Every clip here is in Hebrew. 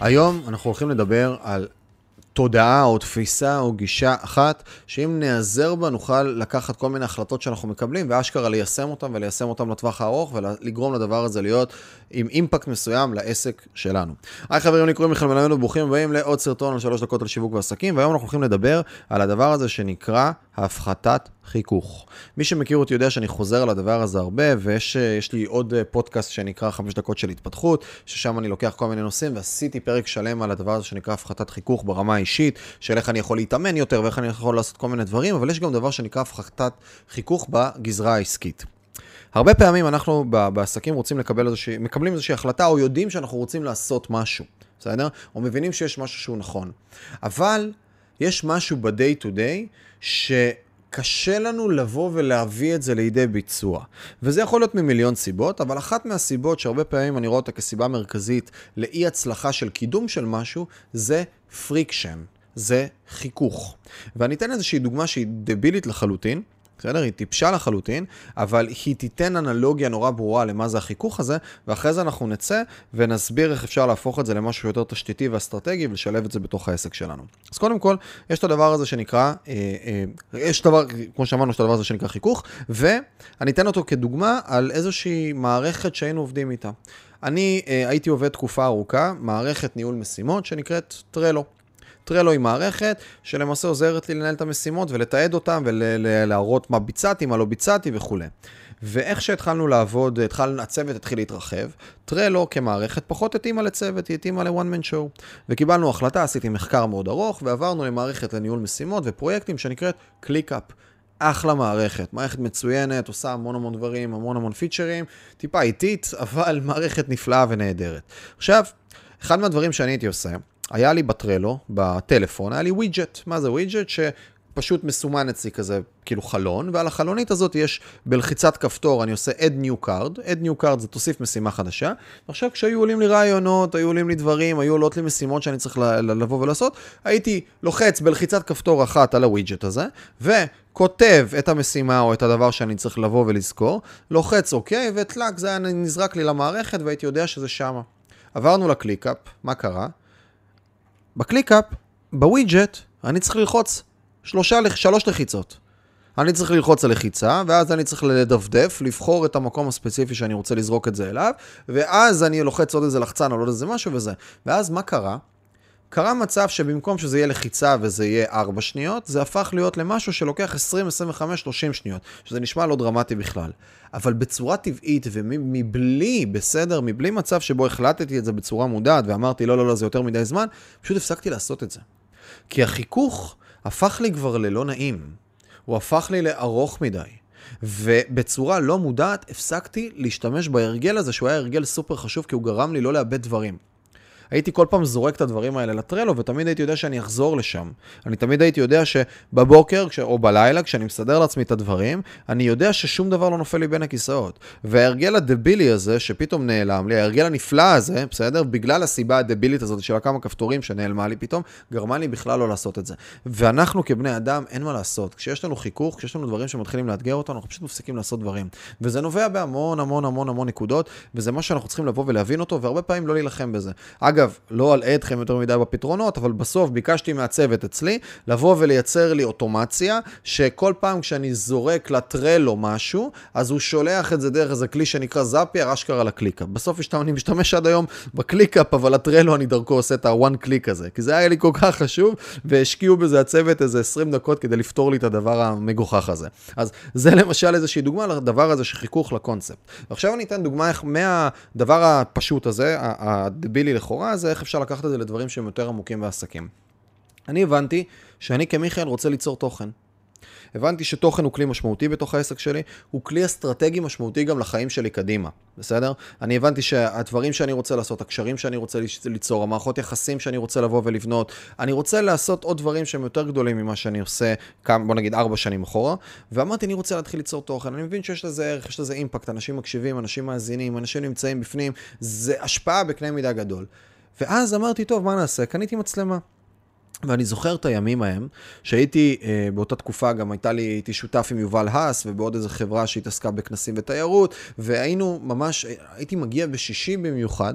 היום אנחנו הולכים לדבר על תודעה או תפיסה או גישה אחת, שאם נעזר בה נוכל לקחת כל מיני החלטות שאנחנו מקבלים ואשכרה ליישם אותן וליישם אותן לטווח הארוך ולגרום לדבר הזה להיות עם אימפקט מסוים לעסק שלנו. היי חברים, אני קוראים מיכאל מלמד וברוכים הבאים לעוד סרטון על שלוש דקות על שיווק ועסקים והיום אנחנו הולכים לדבר על הדבר הזה שנקרא הפחתת חיכוך. מי שמכיר אותי יודע שאני חוזר על הדבר הזה הרבה, ויש לי עוד פודקאסט שנקרא חמש דקות של התפתחות, ששם אני לוקח כל מיני נושאים, ועשיתי פרק שלם על הדבר הזה שנקרא הפחתת חיכוך ברמה האישית, של איך אני יכול להתאמן יותר ואיך אני יכול לעשות כל מיני דברים, אבל יש גם דבר שנקרא הפחתת חיכוך בגזרה העסקית. הרבה פעמים אנחנו בעסקים רוצים לקבל איזושהי, מקבלים איזושהי החלטה, או יודעים שאנחנו רוצים לעשות משהו, בסדר? או מבינים שיש משהו שהוא נכון. אבל יש משהו ב-day to day שקשה לנו לבוא ולהביא את זה לידי ביצוע. וזה יכול להיות ממיליון סיבות, אבל אחת מהסיבות שהרבה פעמים אני רואה אותה כסיבה מרכזית לאי הצלחה של קידום של משהו, זה friction, זה חיכוך. ואני אתן איזושהי דוגמה שהיא דבילית לחלוטין. בסדר? היא טיפשה לחלוטין, אבל היא תיתן אנלוגיה נורא ברורה למה זה החיכוך הזה, ואחרי זה אנחנו נצא ונסביר איך אפשר להפוך את זה למשהו יותר תשתיתי ואסטרטגי ולשלב את זה בתוך העסק שלנו. אז קודם כל, יש את הדבר הזה שנקרא, אה, אה, יש דבר, כמו שאמרנו, יש את הדבר הזה שנקרא חיכוך, ואני אתן אותו כדוגמה על איזושהי מערכת שהיינו עובדים איתה. אני אה, הייתי עובד תקופה ארוכה, מערכת ניהול משימות שנקראת טרלו. טרלו היא מערכת שלמעשה עוזרת לי לנהל את המשימות ולתעד אותן ולהראות מה ביצעתי, מה לא ביצעתי וכולי. ואיך שהתחלנו לעבוד, התחל, הצוות התחיל להתרחב, טרלו כמערכת פחות התאימה לצוות, היא התאימה ל-one man show. וקיבלנו החלטה, עשיתי מחקר מאוד ארוך, ועברנו למערכת לניהול משימות ופרויקטים שנקראת ClickUp. אחלה מערכת, מערכת מצוינת, עושה המון המון דברים, המון המון פיצ'רים, טיפה איטית, אבל מערכת נפלאה ונהדרת. עכשיו, אחד מהדברים שאני הייתי עושה, היה לי ב Trello, בטלפון, היה לי widget. מה זה widget? שפשוט מסומן אצלי כזה, כאילו חלון, ועל החלונית הזאת יש בלחיצת כפתור, אני עושה add new card, add new card זה תוסיף משימה חדשה, ועכשיו כשהיו עולים לי רעיונות, היו עולים לי דברים, היו עולות לי משימות שאני צריך לבוא ולעשות, הייתי לוחץ בלחיצת כפתור אחת על ה widget הזה, וכותב את המשימה או את הדבר שאני צריך לבוא ולזכור, לוחץ אוקיי, וטלאק, זה היה נזרק לי למערכת והייתי יודע שזה שמה. עברנו ל ClickUp, מה קרה? ב ClickUp, ב widget, אני צריך ללחוץ שלושה, שלוש לחיצות. אני צריך ללחוץ על לחיצה, ואז אני צריך לדפדף, לבחור את המקום הספציפי שאני רוצה לזרוק את זה אליו, ואז אני לוחץ עוד איזה לחצן או עוד איזה משהו וזה. ואז מה קרה? קרה מצב שבמקום שזה יהיה לחיצה וזה יהיה 4 שניות, זה הפך להיות למשהו שלוקח 20, 25, 30 שניות, שזה נשמע לא דרמטי בכלל. אבל בצורה טבעית ומבלי, בסדר, מבלי מצב שבו החלטתי את זה בצורה מודעת ואמרתי לא, לא, לא, זה יותר מדי זמן, פשוט הפסקתי לעשות את זה. כי החיכוך הפך לי כבר ללא נעים. הוא הפך לי לארוך מדי. ובצורה לא מודעת הפסקתי להשתמש בהרגל הזה, שהוא היה הרגל סופר חשוב, כי הוא גרם לי לא לאבד דברים. הייתי כל פעם זורק את הדברים האלה לטרלו, ותמיד הייתי יודע שאני אחזור לשם. אני תמיד הייתי יודע שבבוקר כש... או בלילה, כשאני מסדר לעצמי את הדברים, אני יודע ששום דבר לא נופל לי בין הכיסאות. וההרגל הדבילי הזה, שפתאום נעלם לי, ההרגל הנפלא הזה, בסדר? בגלל הסיבה הדבילית הזאת של הכמה כפתורים שנעלמה לי פתאום, גרמה לי בכלל לא לעשות את זה. ואנחנו כבני אדם, אין מה לעשות. כשיש לנו חיכוך, כשיש לנו דברים שמתחילים לאתגר אותנו, אנחנו פשוט מפסיקים לעשות דברים. וזה נובע בהמון המון המון המון נקודות, וזה מה שאנחנו צריכים לבוא ולהבין אותו, והרבה פעמים לא להילחם בזה. אגב, אגב, לא אלאה אתכם יותר מדי בפתרונות, אבל בסוף ביקשתי מהצוות אצלי לבוא ולייצר לי אוטומציה, שכל פעם כשאני זורק ל Trello משהו, אז הוא שולח את זה דרך איזה כלי שנקרא Zapier, אשכרה ל ClickUp. בסוף אני משתמש עד היום ב ClickUp, אבל ה Trello אני דרכו עושה את ה-one קליק הזה, כי זה היה לי כל כך חשוב, והשקיעו בזה הצוות איזה 20 דקות כדי לפתור לי את הדבר המגוחך הזה. אז זה למשל איזושהי דוגמה לדבר הזה שחיכוך כקונספט. ועכשיו אני אתן דוגמה איך מהדבר הפשוט הזה, הדבילי לכאורה, זה איך אפשר לקחת את זה לדברים שהם יותר עמוקים בעסקים. אני הבנתי שאני כמיכאל רוצה ליצור תוכן. הבנתי שתוכן הוא כלי משמעותי בתוך העסק שלי, הוא כלי אסטרטגי משמעותי גם לחיים שלי קדימה, בסדר? אני הבנתי שהדברים שאני רוצה לעשות, הקשרים שאני רוצה ליצור, המערכות יחסים שאני רוצה לבוא ולבנות, אני רוצה לעשות עוד דברים שהם יותר גדולים ממה שאני עושה, כמה, בוא נגיד ארבע שנים אחורה, ואמרתי, אני רוצה להתחיל ליצור תוכן, אני מבין שיש לזה ערך, יש לזה אימפקט, אנשים מקשיבים, אנשים מאזינים, אנשים נמצאים בפנים, זה השפעה בקנה מידה גדול. ואז אמרתי, טוב, מה נעשה? קניתי מצלמה. ואני זוכר את הימים ההם, שהייתי, אה, באותה תקופה גם הייתה לי, הייתי שותף עם יובל האס ובעוד איזו חברה שהתעסקה בכנסים ותיירות, והיינו ממש, הייתי מגיע בשישי במיוחד,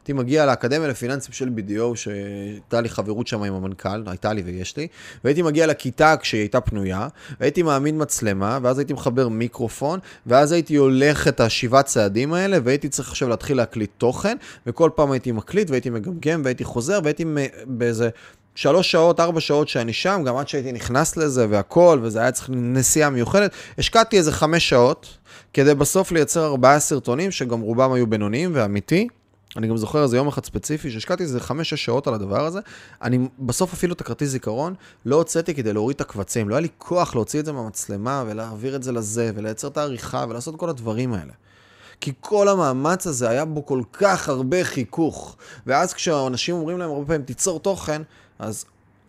הייתי מגיע לאקדמיה לפיננסים של BDO, שהייתה לי חברות שם עם המנכ"ל, הייתה לי ויש לי, והייתי מגיע לכיתה כשהיא הייתה פנויה, והייתי מעמיד מצלמה, ואז הייתי מחבר מיקרופון, ואז הייתי הולך את השבעת צעדים האלה, והייתי צריך עכשיו להתחיל להקליט תוכן, וכל פעם הייתי מקליט, והייתי מגמגם, והייתי חוזר, והייתי באיזה... שלוש שעות, ארבע שעות שאני שם, גם עד שהייתי נכנס לזה והכל, וזה היה צריך נסיעה מיוחדת, השקעתי איזה חמש שעות, כדי בסוף לייצר ארבעה סרטונים, שגם רובם היו בינוניים ואמיתי. אני גם זוכר איזה יום אחד ספציפי, שהשקעתי איזה חמש-שש שעות על הדבר הזה. אני בסוף אפילו את הכרטיס זיכרון לא הוצאתי כדי להוריד את הקבצים. לא היה לי כוח להוציא את זה מהמצלמה ולהעביר את זה לזה, ולייצר את העריכה ולעשות כל הדברים האלה. כי כל המאמץ הזה היה בו כל כך הרבה חיכוך. ואז כשאנשים אומרים להם הרבה פעמים, תיצור תוכן, אז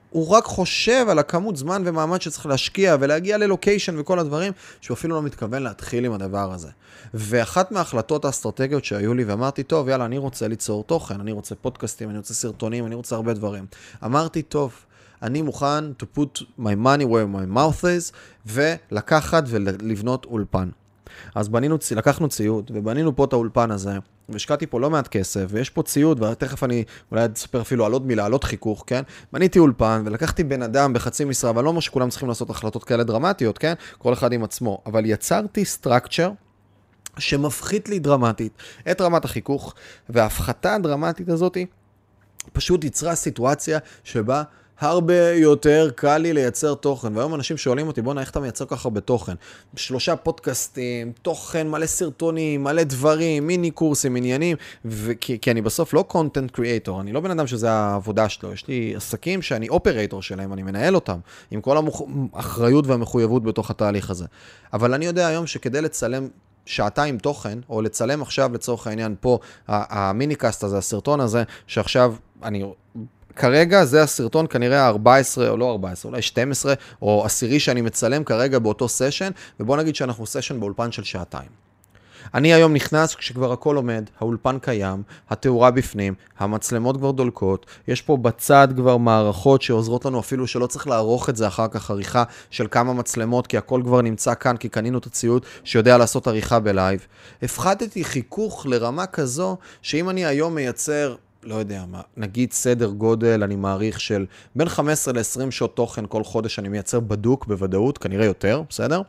הוא רק חושב על הכמות זמן ומאמץ שצריך להשקיע ולהגיע ללוקיישן וכל הדברים, שהוא אפילו לא מתכוון להתחיל עם הדבר הזה. ואחת מההחלטות האסטרטגיות שהיו לי, ואמרתי, טוב, יאללה, אני רוצה ליצור תוכן, אני רוצה פודקאסטים, אני רוצה סרטונים, אני רוצה הרבה דברים. אמרתי, טוב, אני מוכן to put my money where my mouth is, ולקחת ולבנות אולפן. אז בנינו, לקחנו ציוד, ובנינו פה את האולפן הזה. והשקעתי פה לא מעט כסף, ויש פה ציוד, ותכף אני אולי אספר אפילו על עוד מילה, על עוד חיכוך, כן? בניתי אולפן, ולקחתי בן אדם בחצי משרה, אבל לא אומר שכולם צריכים לעשות החלטות כאלה דרמטיות, כן? כל אחד עם עצמו. אבל יצרתי סטרקצ'ר שמפחית לי דרמטית את רמת החיכוך, וההפחתה הדרמטית הזאת פשוט יצרה סיטואציה שבה... הרבה יותר קל לי לייצר תוכן. והיום אנשים שואלים אותי, בואנה, איך אתה מייצר ככה הרבה תוכן? שלושה פודקאסטים, תוכן, מלא סרטונים, מלא דברים, מיני קורסים, עניינים, וכי, כי אני בסוף לא קונטנט קריאטור, אני לא בן אדם שזה העבודה שלו, יש לי עסקים שאני אופרטור שלהם, אני מנהל אותם, עם כל האחריות והמחויבות בתוך התהליך הזה. אבל אני יודע היום שכדי לצלם שעתיים תוכן, או לצלם עכשיו לצורך העניין פה, המיניקאסט הזה, הסרטון הזה, שעכשיו אני כרגע זה הסרטון כנראה ה-14, או לא 14, אולי 12, או עשירי שאני מצלם כרגע באותו סשן, ובוא נגיד שאנחנו סשן באולפן של שעתיים. אני היום נכנס כשכבר הכל עומד, האולפן קיים, התאורה בפנים, המצלמות כבר דולקות, יש פה בצד כבר מערכות שעוזרות לנו אפילו שלא צריך לערוך את זה אחר כך עריכה של כמה מצלמות, כי הכל כבר נמצא כאן, כי קנינו את הציוד שיודע לעשות עריכה בלייב. הפחתתי חיכוך לרמה כזו, שאם אני היום מייצר לא יודע מה, נגיד סדר גודל, אני מעריך של בין 15 ל-20 שעות תוכן כל חודש אני מייצר בדוק בוודאות, כנראה יותר, בסדר?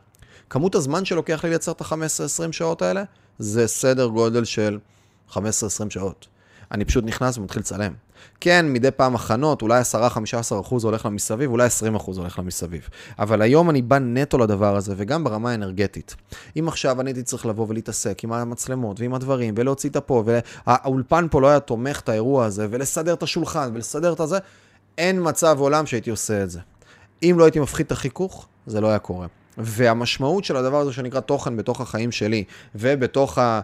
כמות הזמן שלוקח לי לייצר את ה-15-20 שעות האלה, זה סדר גודל של 15-20 שעות. אני פשוט נכנס ומתחיל לצלם. כן, מדי פעם הכנות, אולי 10-15% הולך לה מסביב, אולי 20% הולך לה מסביב. אבל היום אני בא נטו לדבר הזה, וגם ברמה האנרגטית. אם עכשיו אני הייתי צריך לבוא ולהתעסק עם המצלמות ועם הדברים, ולהוציא את הפה, והאולפן פה לא היה תומך את האירוע הזה, ולסדר את השולחן, ולסדר את הזה, אין מצב עולם שהייתי עושה את זה. אם לא הייתי מפחית את החיכוך, זה לא היה קורה. והמשמעות של הדבר הזה שנקרא תוכן בתוך החיים שלי, ובתוך ה...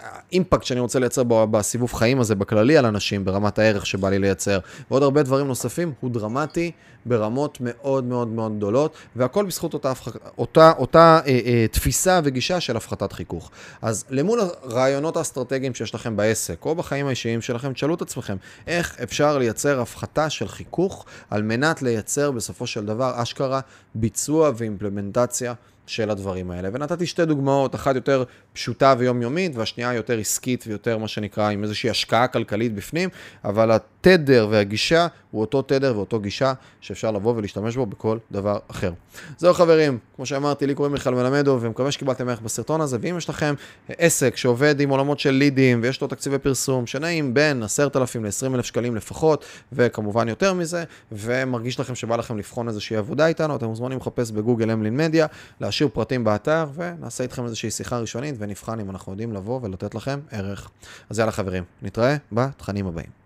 האימפקט שאני רוצה לייצר בסיבוב חיים הזה בכללי על אנשים, ברמת הערך שבא לי לייצר, ועוד הרבה דברים נוספים, הוא דרמטי ברמות מאוד מאוד מאוד גדולות, והכל בזכות אותה, אותה, אותה אה, אה, תפיסה וגישה של הפחתת חיכוך. אז למול הרעיונות האסטרטגיים שיש לכם בעסק, או בחיים האישיים שלכם, תשאלו את עצמכם, איך אפשר לייצר הפחתה של חיכוך על מנת לייצר בסופו של דבר אשכרה ביצוע ואימפלמנטציה. של הדברים האלה. ונתתי שתי דוגמאות, אחת יותר פשוטה ויומיומית, והשנייה יותר עסקית ויותר מה שנקרא עם איזושהי השקעה כלכלית בפנים, אבל התדר והגישה הוא אותו תדר ואותו גישה שאפשר לבוא ולהשתמש בו בכל דבר אחר. זהו חברים, כמו שאמרתי, לי קוראים מיכאל מלמדו, ומקווה שקיבלתם ערך בסרטון הזה, ואם יש לכם עסק שעובד עם עולמות של לידים, ויש לו תקציבי פרסום שנעים בין 10,000 ל-20,000 שקלים לפחות, וכמובן יותר מזה, ומרגיש לכם שבא לכם לבחון איזושהי עבודה איתנו, אתם מוזמנים לחפש בגוגל אמלין מדיה, להשאיר פרטים באתר, ונעשה איתכם איזושהי שיחה ראשונית, ונבחן אם אנחנו יודעים לבוא ולתת לכם ערך. אז יאללה חברים, נתראה בתכנים הבאים.